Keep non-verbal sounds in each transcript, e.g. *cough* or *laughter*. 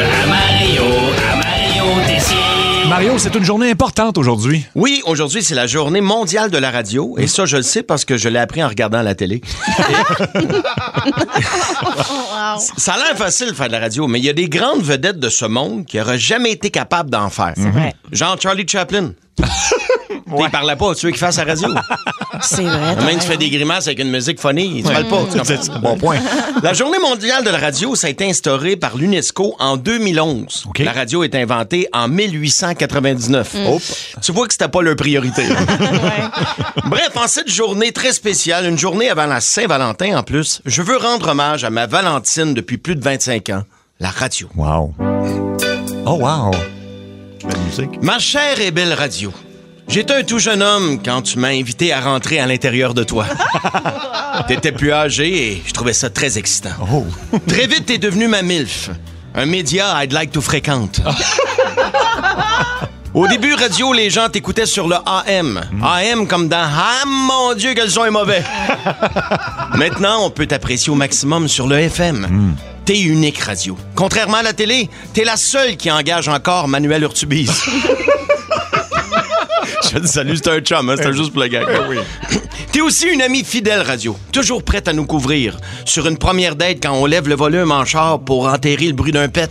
à Mario, à Mario Tessier. Mario, c'est une journée importante aujourd'hui. Oui, aujourd'hui, c'est la journée mondiale de la radio. Et ça, je le sais parce que je l'ai appris en regardant la télé. *laughs* Ça a l'air facile de faire de la radio, mais il y a des grandes vedettes de ce monde qui n'auraient jamais été capables d'en faire. C'est vrai. Genre Charlie Chaplin. *laughs* Il parlait pas, tu veux qu'il fasse la radio. *laughs* C'est vrai. Même tu fais des grimaces avec une musique funny, tu parles pas. tu comprends? Bon point. *laughs* La journée mondiale de la radio, ça a été instauré par l'UNESCO en 2011. OK. La radio est inventée en 1899. Mm. Hop. Tu vois que c'était pas leur priorité. *laughs* Bref, en cette journée très spéciale, une journée avant la Saint-Valentin en plus, je veux rendre hommage à ma Valentine depuis plus de 25 ans, la radio. Wow. Oh, wow. Belle musique. Ma chère et belle radio. J'étais un tout jeune homme quand tu m'as invité à rentrer à l'intérieur de toi. *laughs* T'étais plus âgé et je trouvais ça très excitant. Oh. Très vite, t'es devenu ma MILF. Un média I'd like to fréquente. Au début, radio, les gens t'écoutaient sur le AM. AM comme dans Ah mon Dieu, quel son est mauvais. *laughs* Maintenant, on peut t'apprécier au maximum sur le FM. T'es unique, radio. Contrairement à la télé, t'es la seule qui engage encore Manuel Urtubise. *laughs* Je te salue, c'est un chum, hein, c'était juste pour la gag. T'es aussi une amie fidèle, Radio. Toujours prête à nous couvrir. Sur une première date, quand on lève le volume en char pour enterrer le bruit d'un pet.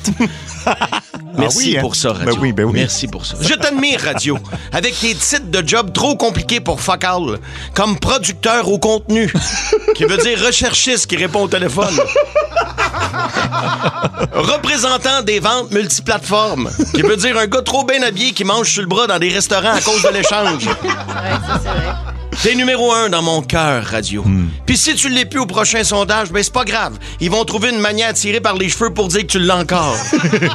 *laughs* Merci oui, hein? pour ça, Radio. Ben oui, ben oui. Merci pour ça. Je t'admire, Radio. Avec tes titres de job trop compliqués pour fuck all. Comme producteur au contenu. *laughs* qui veut dire recherchiste qui répond au téléphone. *laughs* Représentant des ventes multiplateformes, qui veut dire un gars trop bien habillé qui mange sur le bras dans des restaurants à cause de l'échange. T'es numéro un dans mon cœur, radio. Puis si tu l'es plus au prochain sondage, ben c'est pas grave. Ils vont trouver une manière à tirer par les cheveux pour dire que tu l'as encore.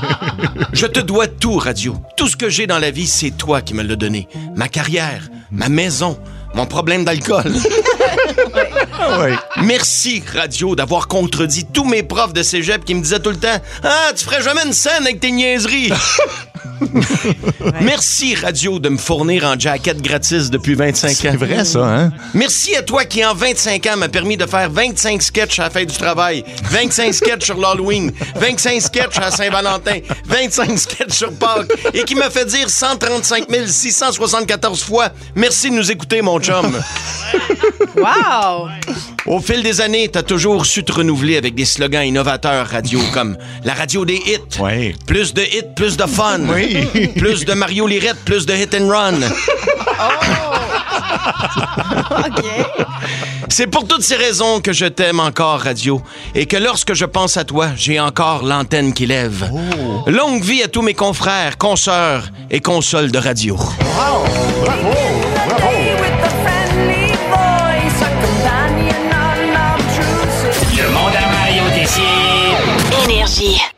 *laughs* Je te dois tout, radio. Tout ce que j'ai dans la vie, c'est toi qui me l'as donné. Ma carrière, ma maison, mon problème d'alcool. *laughs* *laughs* Merci, Radio, d'avoir contredit tous mes profs de cégep qui me disaient tout le temps Ah, tu ferais jamais une scène avec tes niaiseries. Merci, Radio, de me fournir en jacket gratis depuis 25 ans. C'est vrai, ça, hein? Merci à toi qui, en 25 ans, m'a permis de faire 25 sketchs à la fête du travail, 25 *laughs* sketchs sur l'Halloween, 25 sketchs à Saint-Valentin, 25 sketchs sur Pâques et qui m'a fait dire 135 674 fois Merci de nous écouter, mon chum. Wow! Au fil des années, t'as toujours su te renouveler avec des slogans innovateurs radio comme la radio des hits. Ouais. Plus de hits, plus de fun. Oui. Plus de Mario Lirette, plus de hit and run. *laughs* OK. C'est pour toutes ces raisons que je t'aime encore, radio, et que lorsque je pense à toi, j'ai encore l'antenne qui lève. Longue vie à tous mes confrères, consoeurs et consoles de radio. À Mario Tessier. Énergie.